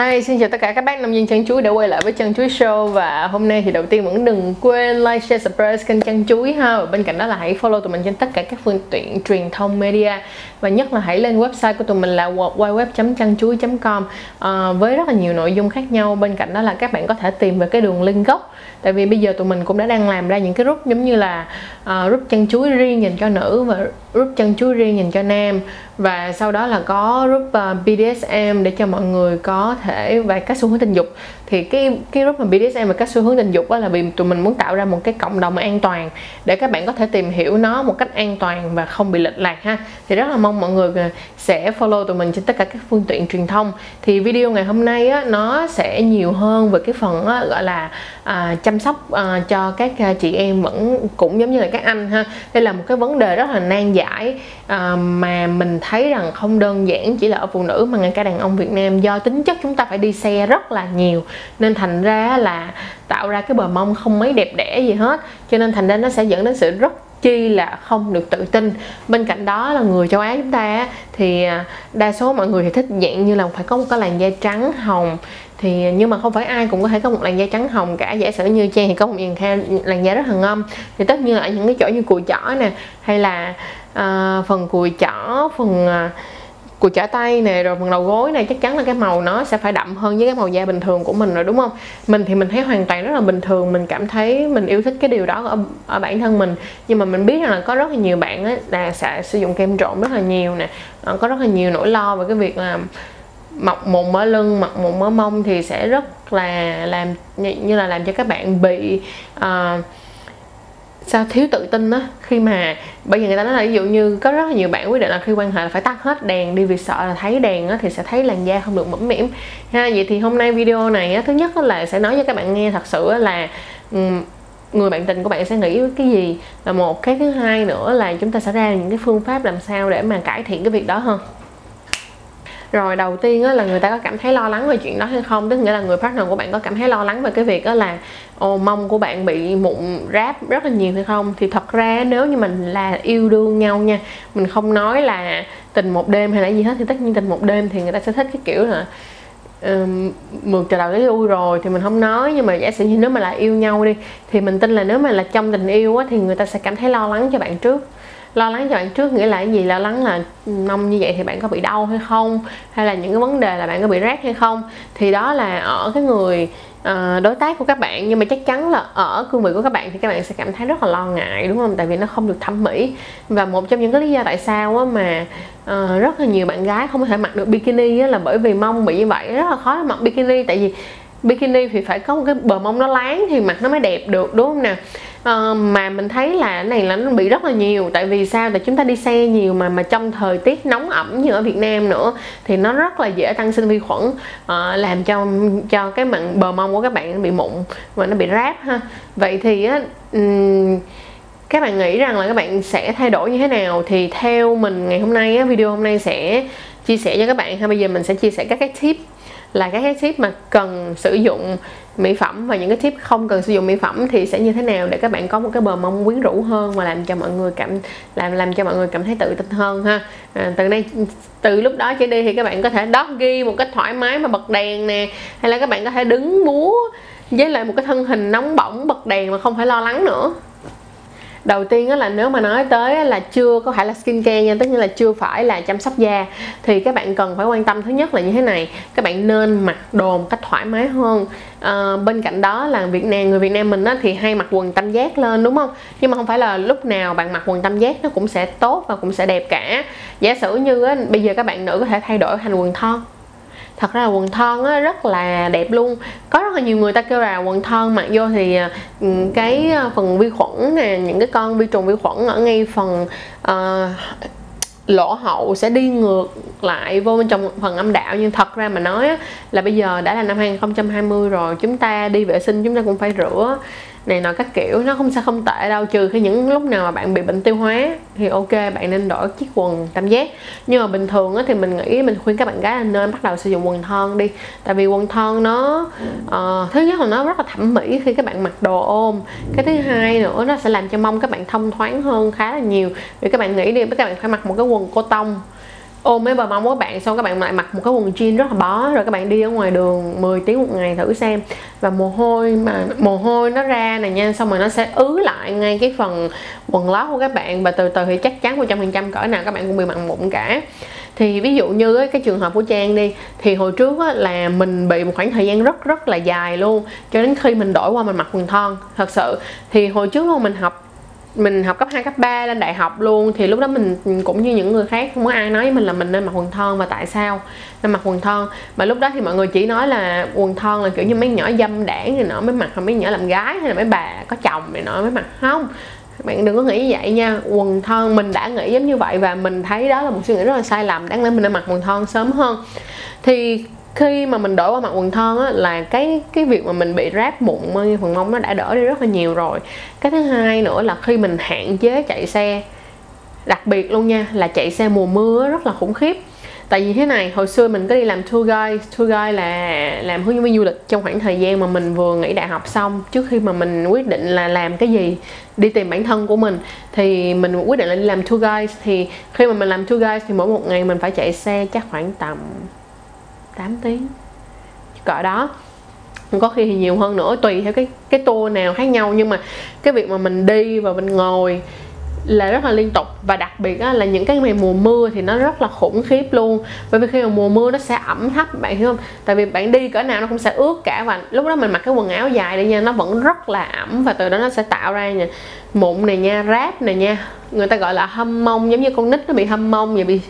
Hi, xin chào tất cả các bác nông dân chân chuối đã quay lại với chân chuối show và hôm nay thì đầu tiên vẫn đừng quên like, share, subscribe kênh chân chuối ha. Và bên cạnh đó là hãy follow tụi mình trên tất cả các phương tiện truyền thông media. Và nhất là hãy lên website của tụi mình là www.chăn à, ờ, với rất là nhiều nội dung khác nhau. Bên cạnh đó là các bạn có thể tìm về cái đường link gốc. Tại vì bây giờ tụi mình cũng đã đang làm ra những cái group giống như là uh, group chân chuối riêng dành cho nữ và group chân chuối riêng dành cho nam. Và sau đó là có group ờ, uh, BDSM để cho mọi người có thể và các xu hướng tình dục. Thì cái cái group mà BDSM và các xu hướng tình dục đó là vì tụi mình muốn tạo ra một cái cộng đồng an toàn để các bạn có thể tìm hiểu nó một cách an toàn và không bị lệch lạc ha. Thì rất là mong mọi người à, sẽ follow tụi mình trên tất cả các phương tiện truyền thông. Thì video ngày hôm nay á, nó sẽ nhiều hơn về cái phần á, gọi là à, chăm sóc à, cho các à, chị em vẫn cũng giống như là các anh ha. Đây là một cái vấn đề rất là nan giải à, mà mình thấy rằng không đơn giản chỉ là ở phụ nữ mà ngay cả đàn ông Việt Nam. Do tính chất chúng ta phải đi xe rất là nhiều nên thành ra là tạo ra cái bờ mông không mấy đẹp đẽ gì hết. Cho nên thành ra nó sẽ dẫn đến sự rất chi là không được tự tin. Bên cạnh đó là người châu á chúng ta thì à, đa số mọi người thì thích dạng như là phải có một cái làn da trắng hồng thì nhưng mà không phải ai cũng có thể có một làn da trắng hồng cả. Giả sử như trang thì có một làn làn da rất là ngâm. Thì tất nhiên là ở những cái chỗ như cùi chỏ nè hay là uh, phần cùi chỏ phần uh, cùi chỏ tay nè rồi phần đầu gối này chắc chắn là cái màu nó sẽ phải đậm hơn với cái màu da bình thường của mình rồi đúng không? Mình thì mình thấy hoàn toàn rất là bình thường. Mình cảm thấy mình yêu thích cái điều đó ở, ở bản thân mình. Nhưng mà mình biết rằng là có rất là nhiều bạn ấy là sẽ sử dụng kem trộn rất là nhiều nè. Ờ, có rất là nhiều nỗi lo về cái việc là mọc mụn ở lưng mọc mụn ở mông thì sẽ rất là làm như là làm cho các bạn bị uh, sao thiếu tự tin á. Khi mà bây giờ người ta nói là ví dụ như có rất là nhiều bạn quyết định là khi quan hệ là phải tắt hết đèn đi vì sợ là thấy đèn á thì sẽ thấy làn da không được mẫm mỉm. Ha vậy thì hôm nay video này á thứ nhất là sẽ nói cho các bạn nghe thật sự là người bạn tình của bạn sẽ nghĩ cái gì? Là một cái thứ hai nữa là chúng ta sẽ ra những cái phương pháp làm sao để mà cải thiện cái việc đó hơn rồi đầu tiên á, là người ta có cảm thấy lo lắng về chuyện đó hay không? Tức nghĩa là người partner của bạn có cảm thấy lo lắng về cái việc đó là ồ mông của bạn bị mụn ráp rất là nhiều hay không? Thì thật ra nếu như mình là yêu đương nhau nha mình không nói là tình một đêm hay là gì hết thì tất nhiên tình một đêm thì người ta sẽ thích cái kiểu là um, mượt trời đầu tới đuôi rồi thì mình không nói. Nhưng mà giả sử như nếu mà là yêu nhau đi thì mình tin là nếu mà là trong tình yêu á, thì người ta sẽ cảm thấy lo lắng cho bạn trước lo lắng cho bạn trước nghĩa là cái gì? Lo lắng là mông như vậy thì bạn có bị đau hay không? Hay là những cái vấn đề là bạn có bị rát hay không? Thì đó là ở cái người uh, đối tác của các bạn. Nhưng mà chắc chắn là ở cương vị của các bạn thì các bạn sẽ cảm thấy rất là lo ngại đúng không? Tại vì nó không được thẩm mỹ. Và một trong những cái lý do tại sao á mà uh, rất là nhiều bạn gái không có thể mặc được bikini á là bởi vì mông bị như vậy. Rất là khó mặc bikini. Tại vì bikini thì phải có một cái bờ mông nó láng thì mặt nó mới đẹp được đúng không nè à, ờ, mà mình thấy là cái này là nó bị rất là nhiều tại vì sao? Tại chúng ta đi xe nhiều mà mà trong thời tiết nóng ẩm như ở Việt Nam nữa thì nó rất là dễ tăng sinh vi khuẩn à, làm cho cho cái mặn bờ mông của các bạn bị mụn và nó bị ráp ha. Vậy thì á um, các bạn nghĩ rằng là các bạn sẽ thay đổi như thế nào? Thì theo mình ngày hôm nay á, video hôm nay sẽ chia sẻ cho các bạn ha. Bây giờ mình sẽ chia sẻ các cái tip là các cái tip mà cần sử dụng mỹ phẩm và những cái tip không cần sử dụng mỹ phẩm thì sẽ như thế nào để các bạn có một cái bờ mông quyến rũ hơn và làm cho mọi người cảm làm làm cho mọi người cảm thấy tự tin hơn ha. À, từ đây từ lúc đó trở đi thì các bạn có thể đót ghi một cách thoải mái mà bật đèn nè hay là các bạn có thể đứng múa với lại một cái thân hình nóng bỏng bật đèn mà không phải lo lắng nữa đầu tiên là nếu mà nói tới là chưa có phải là skincare nha tất nhiên là chưa phải là chăm sóc da thì các bạn cần phải quan tâm thứ nhất là như thế này các bạn nên mặc đồ một cách thoải mái hơn. À, bên cạnh đó là Việt Nam người Việt Nam mình á, thì hay mặc quần tam giác lên đúng không? Nhưng mà không phải là lúc nào bạn mặc quần tam giác nó cũng sẽ tốt và cũng sẽ đẹp cả. Giả sử như á, bây giờ các bạn nữ có thể thay đổi thành quần thon thật ra là quần thon á, rất là đẹp luôn. Có rất là nhiều người ta kêu là quần thon mặc vô thì à, ừ, cái à, phần vi khuẩn nè những cái con vi trùng vi khuẩn ở ngay phần uh, lỗ hậu sẽ đi ngược lại vô bên trong phần âm đạo. Nhưng thật ra mà nói là bây giờ đã là năm 2020 rồi chúng ta đi vệ sinh chúng ta cũng phải rửa này nọ các kiểu nó không sẽ không tệ đâu trừ khi những lúc nào mà bạn bị bệnh tiêu hóa thì ok bạn nên đổi chiếc quần tam giác. Nhưng mà bình thường á, thì mình nghĩ mình khuyên các bạn gái là nên bắt đầu sử dụng quần thon đi. Tại vì quần thon nó uh, thứ nhất là nó rất là thẩm mỹ khi các bạn mặc đồ ôm. Cái thứ hai nữa nó sẽ làm cho mông các bạn thông thoáng hơn khá là nhiều. Vì các bạn nghĩ đi các bạn phải mặc một cái quần cô tông ôm mấy bờ mông của các bạn xong các bạn lại mặc một cái quần jean rất là bó, rồi các bạn đi ở ngoài đường 10 tiếng một ngày thử xem. Và mồ hôi mà, mồ hôi nó ra này nha, xong rồi nó sẽ ứ lại ngay cái phần quần lót của các bạn. Và từ từ thì chắc chắn 100% cỡ nào các bạn cũng bị mặn mụn cả. Thì ví dụ như cái trường hợp của trang đi, thì hồi trước là mình bị một khoảng thời gian rất rất là dài luôn. Cho đến khi mình đổi qua mình mặc quần thon, thật sự. Thì hồi trước luôn mình học mình học cấp 2, cấp 3 lên đại học luôn thì lúc đó mình cũng như những người khác không có ai nói với mình là mình nên mặc quần thon và tại sao nên mặc quần thon. Mà lúc đó thì mọi người chỉ nói là quần thon là kiểu như mấy nhỏ dâm đảng thì nó mới mặc hoặc mấy nhỏ làm gái hay là mấy bà có chồng thì nó mới mặc không. Bạn đừng có nghĩ như vậy nha quần thon mình đã nghĩ giống như vậy và mình thấy đó là một suy nghĩ rất là sai lầm đáng lẽ mình nên mặc quần thon sớm hơn. Thì khi mà mình đổi qua mặc quần thon á, là cái cái việc mà mình bị ráp mụn ờ, phần mông nó đã đỡ đi rất là nhiều rồi. Cái thứ hai nữa là khi mình hạn chế chạy xe, đặc biệt luôn nha, là chạy xe mùa mưa rất là khủng khiếp. Tại vì thế này, hồi xưa mình có đi làm tour guide tour guide là làm hướng dẫn viên du lịch trong khoảng thời gian mà mình vừa nghỉ đại học xong. Trước khi mà mình quyết định là làm cái gì, đi tìm bản thân của mình, thì mình quyết định là đi làm tour guide. Thì khi mà mình làm tour guide thì mỗi một ngày mình phải chạy xe chắc khoảng tầm 8 tiếng. Cỡ đó. Có khi thì nhiều hơn nữa tùy theo cái cái tour nào khác nhau nhưng mà cái việc mà mình đi và mình ngồi là rất là liên tục. Và đặc biệt á, là những cái ngày mùa mưa thì nó rất là khủng khiếp luôn. Bởi vì khi mà mùa mưa nó sẽ ẩm thấp bạn hiểu không? Tại vì bạn đi cỡ nào nó cũng sẽ ướt cả và lúc đó mình mặc cái quần áo dài đi nha nó vẫn rất là ẩm và từ đó nó sẽ tạo ra nha mụn này nha ráp này nha. Người ta gọi là hâm mông giống như con nít nó bị hâm mông vậy bị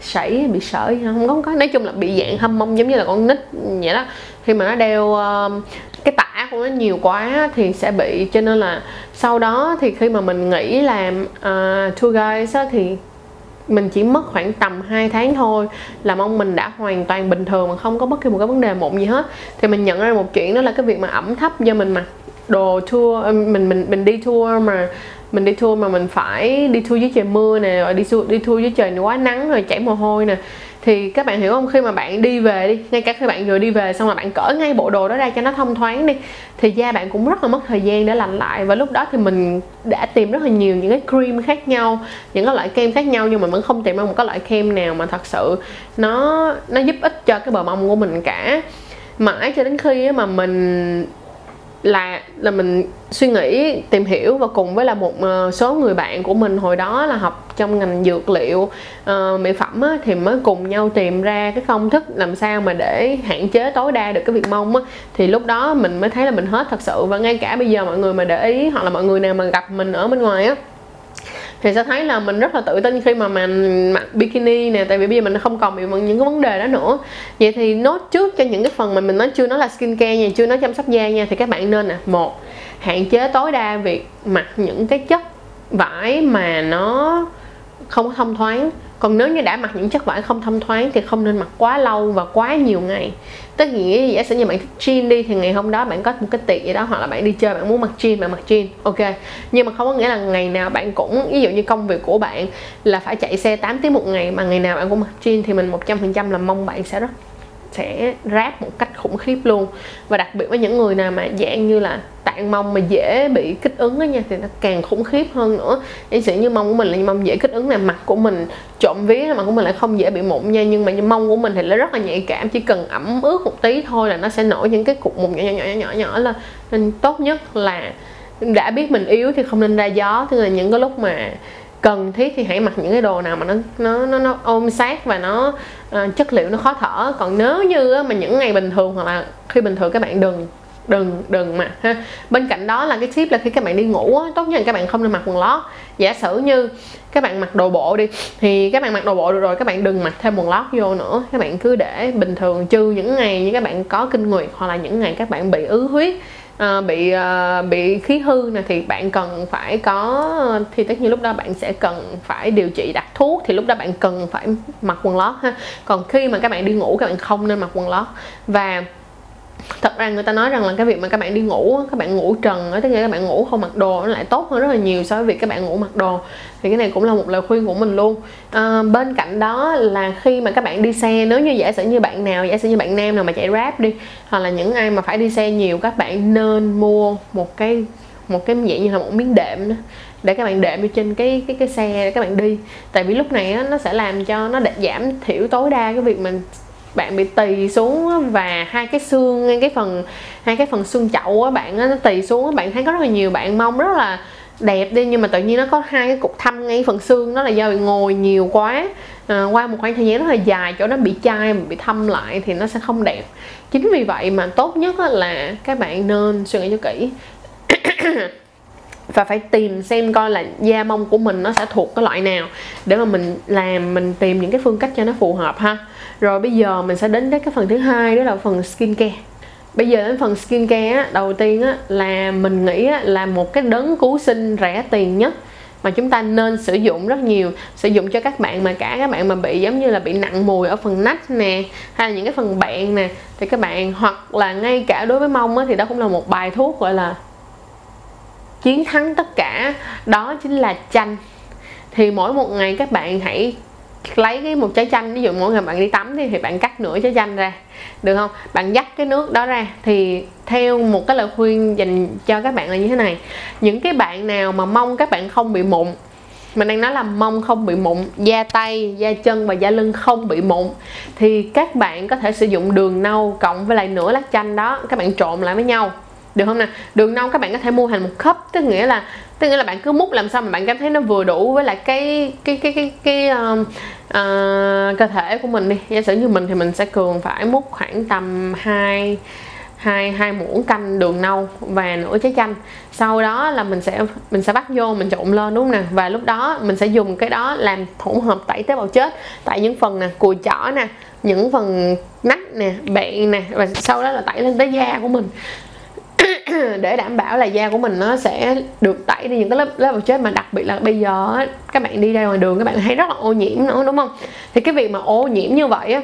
sảy bị sởi không có có. Nói chung là bị dạng hâm mông giống như là con nít vậy đó. Khi mà nó đeo uh, cái tả của nó nhiều quá thì sẽ bị cho nên là sau đó thì khi mà mình nghĩ làm uh, tour guide á, thì mình chỉ mất khoảng tầm 2 tháng thôi là mong mình đã hoàn toàn bình thường mà không có bất kỳ một cái vấn đề mụn gì hết. Thì mình nhận ra một chuyện đó là cái việc mà ẩm thấp do mình mặc đồ tour um, mình mình mình đi tour mà mình đi tour mà mình phải đi tour dưới trời mưa nè, rồi đi tour đi tour dưới trời quá nắng rồi chảy mồ hôi nè. Thì các bạn hiểu không? Khi mà bạn đi về đi, ngay cả khi bạn vừa đi về xong là bạn cởi ngay bộ đồ đó ra cho nó thông thoáng đi, thì da bạn cũng rất là mất thời gian để lành lại. Và lúc đó thì mình đã tìm rất là nhiều những cái cream khác nhau, những cái loại kem khác nhau, nhưng mà vẫn không tìm ra một cái loại kem nào mà thật sự nó nó giúp ích cho cái bờ mông của mình cả. Mãi cho đến khi mà mình là là mình suy nghĩ tìm hiểu và cùng với là một ờ, số người bạn của mình hồi đó là học trong ngành dược liệu uh, mỹ phẩm á, thì mới cùng nhau tìm ra cái công thức làm sao mà để hạn chế tối đa được cái việc mông á. Thì lúc đó mình mới thấy là mình hết thật sự và ngay cả bây giờ mọi người mà để ý hoặc là mọi người nào mà gặp mình ở bên ngoài á thì sẽ thấy là mình rất là tự tin khi mà mình mặc bikini nè, tại vì bây giờ mình không còn bị những cái vấn đề đó nữa. Vậy thì nốt trước cho những cái phần mà mình nói chưa nói là skincare nha, chưa nói chăm sóc da nha, thì các bạn nên nè, một, hạn chế tối đa việc mặc những cái chất vải mà nó không có thông thoáng. Còn nếu như đã mặc những chất vải không thông thoáng thì không nên mặc quá lâu và quá nhiều ngày. Tức nghĩa giả sử như bạn thích jean đi thì ngày hôm đó bạn có một cái tiệc gì đó hoặc là bạn đi chơi, bạn muốn mặc jean, bạn mặc jean. Ok. Nhưng mà không có nghĩa là ngày nào bạn cũng, ví dụ như công việc của bạn là phải chạy xe 8 tiếng một ngày mà ngày nào bạn cũng mặc jean thì mình 100% là mong bạn sẽ rất sẽ ráp một cách khủng khiếp luôn. Và đặc biệt với những người nào mà dạng như là tạng mông mà dễ bị kích ứng á nha, thì nó càng khủng khiếp hơn nữa. Giả sử như mông của mình là mông dễ kích ứng là mặt của mình trộm vía, mặt của mình lại không dễ bị mụn nha. Nhưng mà như mông của mình thì nó rất là nhạy cảm, chỉ cần ẩm ướt một tí thôi là nó sẽ nổi những cái cục mụn nhỏ nhỏ nhỏ nhỏ nhỏ lên. Nên tốt nhất là đã biết mình yếu thì không nên ra gió. Tức là những cái lúc mà cần thiết thì hãy mặc những cái đồ nào mà nó nó nó, nó ôm sát và nó uh, chất liệu nó khó thở. Còn nếu như mà những ngày bình thường hoặc là khi bình thường các bạn đừng đừng đừng mà ha. Bên cạnh đó là cái tip là khi các bạn đi ngủ á, tốt nhất là các bạn không nên mặc quần lót. Giả sử như các bạn mặc đồ bộ đi thì các bạn mặc đồ bộ được rồi các bạn đừng mặc thêm quần lót vô nữa. Các bạn cứ để bình thường trừ những ngày như các bạn có kinh nguyệt hoặc là những ngày các bạn bị ứ huyết à, bị à, bị khí hư nè thì bạn cần phải có thì tất nhiên lúc đó bạn sẽ cần phải điều trị đặt thuốc thì lúc đó bạn cần phải mặc quần lót ha. Còn khi mà các bạn đi ngủ các bạn không nên mặc quần lót. Và thật ra người ta nói rằng là cái việc mà các bạn đi ngủ các bạn ngủ trần á tức là các bạn ngủ không mặc đồ nó lại tốt hơn rất là nhiều so với việc các bạn ngủ mặc đồ. Thì cái này cũng là một lời khuyên của mình luôn. À, bên cạnh đó là khi mà các bạn đi xe nếu như giả sử như bạn nào giả sử như bạn nam nào mà chạy rap đi hoặc là những ai mà phải đi xe nhiều các bạn nên mua một cái một cái dạng như là một miếng đệm đó để các bạn đệm vô trên cái cái cái xe để các bạn đi. Tại vì lúc này á, nó sẽ làm cho nó để giảm thiểu tối đa cái việc mình bạn bị tì xuống và hai cái xương ngay cái phần hai cái phần xương chậu á bạn nó tì xuống bạn thấy có rất là nhiều bạn mong rất là đẹp đi nhưng mà tự nhiên nó có hai cái cục thâm ngay phần xương đó là do bị ngồi nhiều quá. À, qua một khoảng thời gian rất là dài chỗ nó bị chai bị thâm lại thì nó sẽ không đẹp. Chính vì vậy mà tốt nhất là các bạn nên suy nghĩ cho kỹ. và phải tìm xem coi là da mông của mình nó sẽ thuộc cái loại nào để mà mình làm mình tìm những cái phương cách cho nó phù hợp ha. Rồi bây giờ mình sẽ đến cái phần thứ hai đó là phần skin care bây giờ đến phần skin care á, đầu tiên á, là mình nghĩ á, là một cái đấng cứu sinh rẻ tiền nhất mà chúng ta nên sử dụng rất nhiều. Sử dụng cho các bạn mà cả các bạn mà bị giống như là bị nặng mùi ở phần nách nè hay là những cái phần bẹn nè thì các bạn hoặc là ngay cả đối với mông á, thì đó cũng là một bài thuốc gọi là chiến thắng tất cả đó chính là chanh. Thì mỗi một ngày các bạn hãy lấy cái một trái chanh ví dụ mỗi ngày bạn đi tắm thì, thì bạn cắt nửa trái chanh ra được không? Bạn dắt cái nước đó ra thì theo một cái lời khuyên dành cho các bạn là như thế này. Những cái bạn nào mà mong các bạn không bị mụn mình đang nói là mông không bị mụn da tay da chân và da lưng không bị mụn thì các bạn có thể sử dụng đường nâu cộng với lại nửa lá chanh đó các bạn trộn lại với nhau được không nè? Đường nâu các bạn có thể mua thành một cup tức nghĩa là tức nghĩa là bạn cứ múc làm sao mà bạn cảm thấy nó vừa đủ với lại cái cái cái cái cái uh, uh, cơ thể của mình đi. Giả sử như mình thì mình sẽ cường phải múc khoảng tầm hai hai hai muỗng canh đường nâu và nửa trái chanh. Sau đó là mình sẽ mình sẽ bắt vô mình trộn lên đúng không nè? Và lúc đó mình sẽ dùng cái đó làm hỗn hợp tẩy tế bào chết. Tại những phần nè cùi chỏ nè những phần nách nè bẹn nè và sau đó là tẩy lên tới da của mình. để đảm bảo là da của mình nó sẽ được tẩy đi những cái lớp lớp bào chết mà đặc biệt là bây giờ các bạn đi ra ngoài đường các bạn thấy rất là ô nhiễm nữa, đúng không? Thì cái việc mà ô nhiễm như vậy á,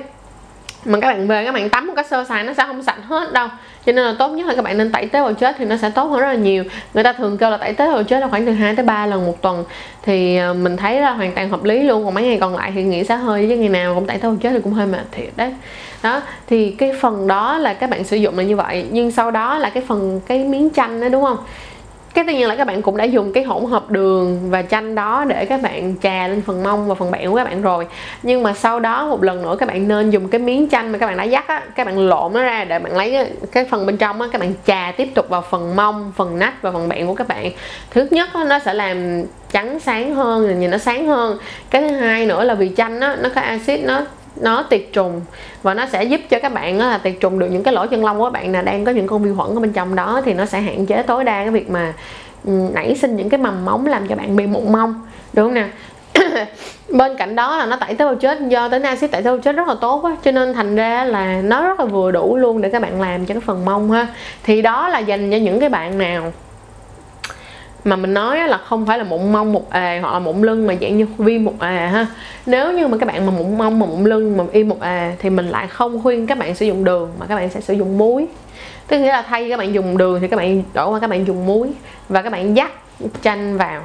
mà các bạn về các bạn tắm một cái sơ sài nó sẽ không sạch hết đâu. Cho nên là tốt nhất là các bạn nên tẩy tế bào chết thì nó sẽ tốt hơn rất là nhiều. Người ta thường kêu là tẩy tế bào chết là khoảng từ 2 tới 3 lần một tuần. Thì à, mình thấy là hoàn toàn hợp lý luôn. Còn mấy ngày còn lại thì nghĩ sẽ hơi chứ, ngày nào cũng tẩy tế bào chết thì cũng hơi mệt thiệt đấy đó thì cái phần đó là các bạn sử dụng là như vậy. Nhưng sau đó là cái phần cái miếng chanh đó đúng không? Cái tự nhiên là các bạn cũng đã dùng cái hỗn hợp đường và chanh đó để các bạn trà lên phần mông và phần bẹn của các bạn rồi. Nhưng mà sau đó một lần nữa các bạn nên dùng cái miếng chanh mà các bạn đã dắt á các bạn lộn nó ra để bạn lấy cái phần bên trong á các bạn trà tiếp tục vào phần mông phần nách và phần bẹn của các bạn. Thứ nhất á, nó sẽ làm trắng sáng hơn nhìn nó sáng hơn. Cái thứ hai nữa là vì chanh á nó có axit nó nó tiệt trùng. Và nó sẽ giúp cho các bạn là tiệt trùng được những cái lỗ chân lông của các bạn là đang có những con vi khuẩn ở bên trong đó thì nó sẽ hạn chế tối đa cái việc mà ừ, nảy sinh những cái mầm móng làm cho bạn bị mụn mông, đúng không nè? Bên cạnh đó là nó tẩy tế bào chết, do tới axit tẩy tế bào chết rất là tốt á, cho nên thành ra là nó rất là vừa đủ luôn để các bạn làm cho cái phần mông ha. Thì đó là dành cho những cái bạn nào mà mình nói là không phải là mụn mông một ề hoặc là mụn lưng mà dạng như viêm một ề ha. Nếu như mà các bạn mà mụn mông mà mụn lưng mà im một ề thì mình lại không khuyên các bạn sử dụng đường mà các bạn sẽ sử dụng muối. Tức nghĩa là thay các bạn dùng đường thì các bạn đổi qua các bạn dùng muối và các bạn dắt chanh vào.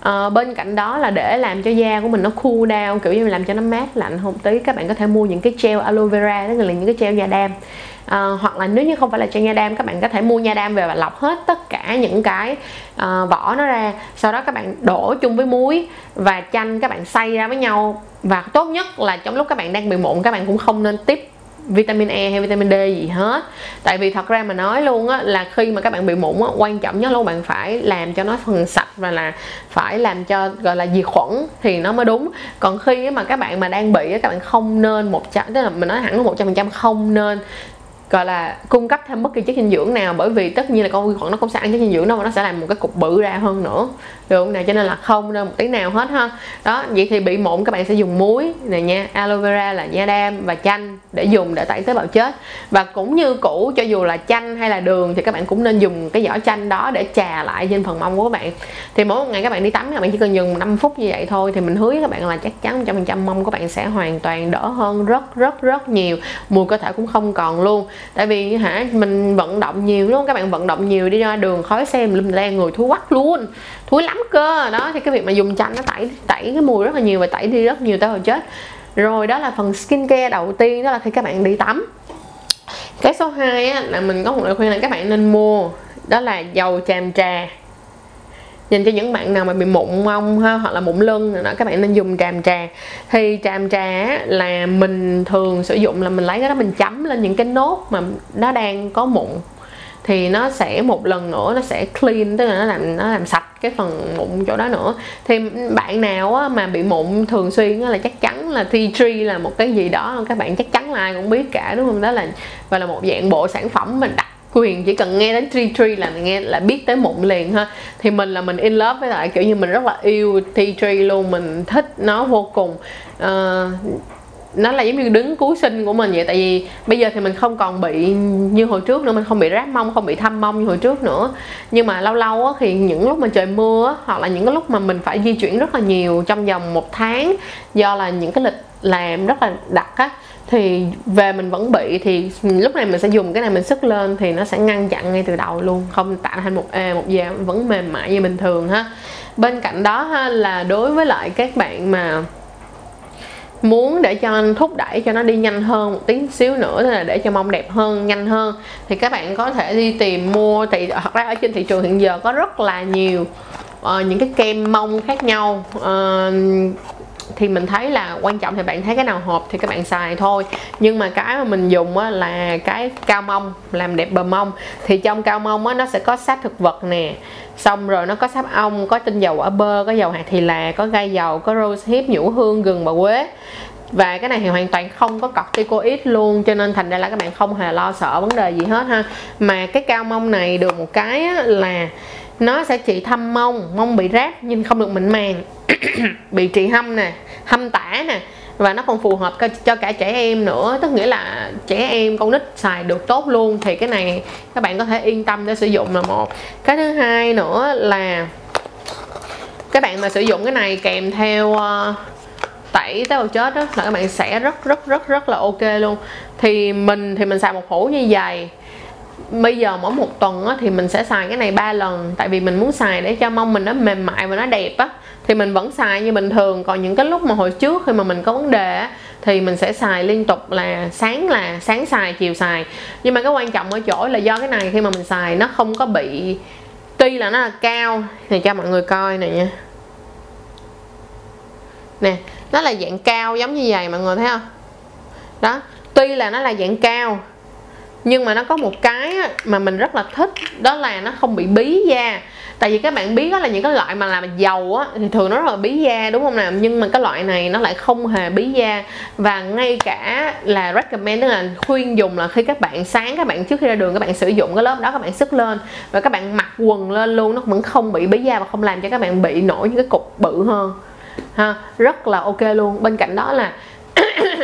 À, bên cạnh đó là để làm cho da của mình nó cool down kiểu như làm cho nó mát lạnh. Không tí các bạn có thể mua những cái gel aloe vera tức là những cái gel da đam à, hoặc là nếu như không phải là chai nha đam các bạn có thể mua nha đam về và lọc hết tất cả những cái à, vỏ nó ra. Sau đó các bạn đổ chung với muối và chanh các bạn xay ra với nhau. Và tốt nhất là trong lúc các bạn đang bị mụn các bạn cũng không nên tiếp vitamin E hay vitamin D gì hết. Tại vì thật ra mà nói luôn á là khi mà các bạn bị mụn á quan trọng nhất là bạn phải làm cho nó phần sạch và là phải làm cho gọi là diệt khuẩn thì nó mới đúng. Còn khi mà các bạn mà đang bị á các bạn không nên một trăm tức là mình nói hẳn một trăm phần trăm không nên gọi là cung cấp thêm bất kỳ chất dinh dưỡng nào bởi vì tất nhiên là con vi khuẩn nó cũng sẽ ăn chất dinh dưỡng đâu mà nó sẽ làm một cái cục bự ra hơn nữa. Được không nào? Cho nên là không nên một tí nào hết ha. Đó, vậy thì bị mụn các bạn sẽ dùng muối này nha, aloe vera là nha đam và chanh để dùng để tẩy tế bào chết. Và cũng như cũ cho dù là chanh hay là đường thì các bạn cũng nên dùng cái vỏ chanh đó để trà lại trên phần mông của các bạn. Thì mỗi một ngày các bạn đi tắm các bạn chỉ cần dùng 5 phút như vậy thôi thì mình hứa với các bạn là chắc chắn trăm phần trăm mông của bạn sẽ hoàn toàn đỡ hơn rất rất rất nhiều. Mùi cơ thể cũng không còn luôn tại vì hả mình vận động nhiều đúng không? Các bạn vận động nhiều đi ra đường khói xe mình le người thúi quắc luôn. Thúi lắm cơ. Đó thì cái việc mà dùng chanh nó tẩy tẩy cái mùi rất là nhiều và tẩy đi rất nhiều tới hồi chết. Rồi đó là phần skincare đầu tiên đó là khi các bạn đi tắm. Cái số 2 á, là mình có một lời khuyên là các bạn nên mua đó là dầu tràm trà dành cho những bạn nào mà bị mụn mông ha hoặc là mụn lưng đó các bạn nên dùng tràm trà. Thì tràm trà là mình thường sử dụng là mình lấy cái đó mình chấm lên những cái nốt mà nó đang có mụn. Thì nó sẽ một lần nữa nó sẽ clean tức là nó làm nó làm sạch cái phần mụn chỗ đó nữa. Thì bạn nào á, mà bị mụn thường xuyên á, là chắc chắn là tea tree là một cái gì đó các bạn chắc chắn là ai cũng biết cả đúng không? Đó là và là một dạng bộ sản phẩm mình đặt quyền chỉ cần nghe đến Tree tree là nghe là biết tới mụn liền ha. Thì mình là mình in love với lại kiểu như mình rất là yêu Tree tree luôn mình thích nó vô cùng. Uh, nó là giống như đứng cứu sinh của mình vậy tại vì bây giờ thì mình không còn bị như hồi trước nữa mình không bị rát mông không bị thâm mông như hồi trước nữa. Nhưng mà lâu lâu á, thì những lúc mà trời mưa hoặc là những cái lúc mà mình phải di chuyển rất là nhiều trong vòng một tháng do là những cái lịch làm rất là đặc á thì về mình vẫn bị thì lúc này mình sẽ dùng cái này mình sức lên thì nó sẽ ngăn chặn ngay từ đầu luôn. Không tạo thành một e một dà vẫn mềm mại như bình thường ha. Bên cạnh đó ha là đối với lại các bạn mà muốn để cho anh thúc đẩy cho nó đi nhanh hơn một tí xíu nữa tức là để cho mông đẹp hơn nhanh hơn thì các bạn có thể đi tìm mua thì thật ra ở trên thị trường hiện giờ có rất là nhiều uh, những cái kem mông khác nhau. Uh, thì mình thấy là quan trọng thì bạn thấy cái nào hợp thì các bạn xài thôi. Nhưng mà cái mà mình dùng á, là cái cao mông làm đẹp bờ mông. Thì trong cao mông á, nó sẽ có sáp thực vật nè. Xong rồi nó có sáp ong có tinh dầu quả bơ có dầu hạt thì là có gai dầu có rose hip nhũ hương gừng và quế. Và cái này thì hoàn toàn không có corticoid luôn cho nên thành ra là các bạn không hề lo sợ vấn đề gì hết ha. Mà cái cao mông này được một cái là nó sẽ trị thâm mông mông bị ráp nhưng không được mịn màng bị trị hâm nè hâm tả nè. Và nó còn phù hợp cho cả trẻ em nữa tức nghĩa là trẻ em con nít xài được tốt luôn. Thì cái này các bạn có thể yên tâm để sử dụng là một. Cái thứ hai nữa là các bạn mà sử dụng cái này kèm theo uh, tẩy tế bào chết đó là các bạn sẽ rất rất rất rất là ok luôn. Thì mình thì mình xài một hũ như vậy bây giờ mỗi một tuần á, thì mình sẽ xài cái này ba lần. Tại vì mình muốn xài để cho mông mình nó mềm mại và nó đẹp á. Thì mình vẫn xài như bình thường. Còn những cái lúc mà hồi trước khi mà mình có vấn đề á, thì mình sẽ xài liên tục là sáng là sáng xài chiều xài. Nhưng mà cái quan trọng ở chỗ là do cái này khi mà mình xài nó không có bị tuy là nó là cao thì cho mọi người coi này nha. Nè nó là dạng cao giống như vậy mọi người thấy không? Đó tuy là nó là dạng cao nhưng mà nó có một cái mà mình rất là thích, đó là nó không bị bí da. Tại vì các bạn biết đó là những cái loại mà làm dầu á, thì thường nó rất là bí da, đúng không nào? Nhưng mà cái loại này nó lại không hề bí da. Và ngay cả là recommend, tức là khuyên dùng là khi các bạn sáng, các bạn trước khi ra đường, các bạn sử dụng cái lớp đó, các bạn sức lên. Và các bạn mặc quần lên luôn, nó vẫn không bị bí da và không làm cho các bạn bị nổi những cái cục bự hơn. Ha, rất là ok luôn. Bên cạnh đó là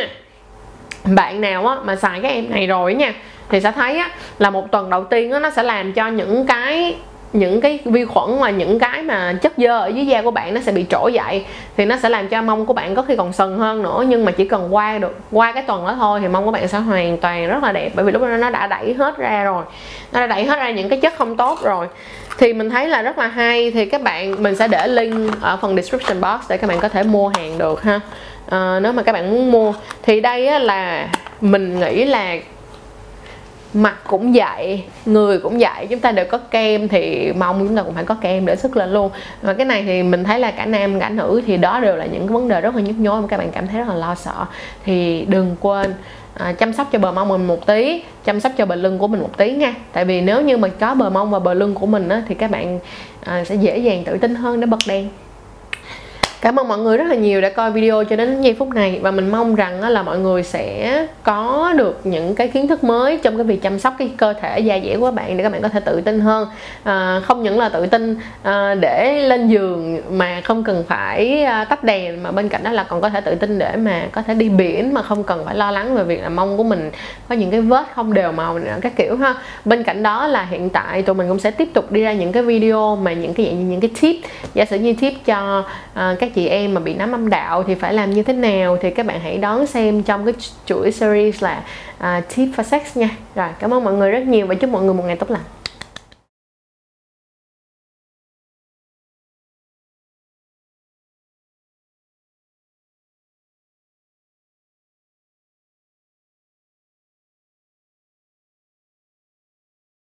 bạn nào á, mà xài cái em này rồi nha thì sẽ thấy á, là một tuần đầu tiên á, nó sẽ làm cho những cái những cái vi khuẩn và những cái mà chất dơ ở dưới da của bạn nó sẽ bị trỗi dậy. Thì nó sẽ làm cho mông của bạn có khi còn sần hơn nữa nhưng mà chỉ cần qua được qua cái tuần đó thôi thì mông của bạn sẽ hoàn toàn rất là đẹp bởi vì lúc đó nó đã đẩy hết ra rồi. Nó đã đẩy hết ra những cái chất không tốt rồi. Thì mình thấy là rất là hay. Thì các bạn mình sẽ để link ở phần description box để các bạn có thể mua hàng được ha. À, nếu mà các bạn muốn mua thì đây á, là mình nghĩ là mặt cũng vậy người cũng vậy chúng ta đều có kem thì mong chúng ta cũng phải có kem để sức lên luôn. Và cái này thì mình thấy là cả nam cả nữ thì đó đều là những vấn đề rất là nhức nhối mà các bạn cảm thấy rất là lo sợ. Thì đừng quên à, chăm sóc cho bờ mông mình một tí chăm sóc cho bờ lưng của mình một tí nha. Tại vì nếu như mà có bờ mông và bờ lưng của mình á, thì các bạn à, sẽ dễ dàng tự tin hơn để bật đèn. Cảm ơn mọi người rất là nhiều đã coi video cho đến giây phút này. Và mình mong rằng là mọi người sẽ có được những cái kiến thức mới trong cái việc chăm sóc cái cơ thể da dẻ của bạn để các bạn có thể tự tin hơn. À, không những là tự tin à, để lên giường mà không cần phải à, tắt đèn mà bên cạnh đó là còn có thể tự tin để mà có thể đi biển mà không cần phải lo lắng về việc là mông của mình có những cái vết không đều màu các kiểu ha. Bên cạnh đó là hiện tại tụi mình cũng sẽ tiếp tục đi ra những cái video mà những cái dạng những cái tip giả sử như tip cho à, các các chị em mà bị nấm âm đạo thì phải làm như thế nào? Thì các bạn hãy đón xem trong cái chuỗi series là à, uh, tip for sex nha. Rồi cảm ơn mọi người rất nhiều và chúc mọi người một ngày tốt lành.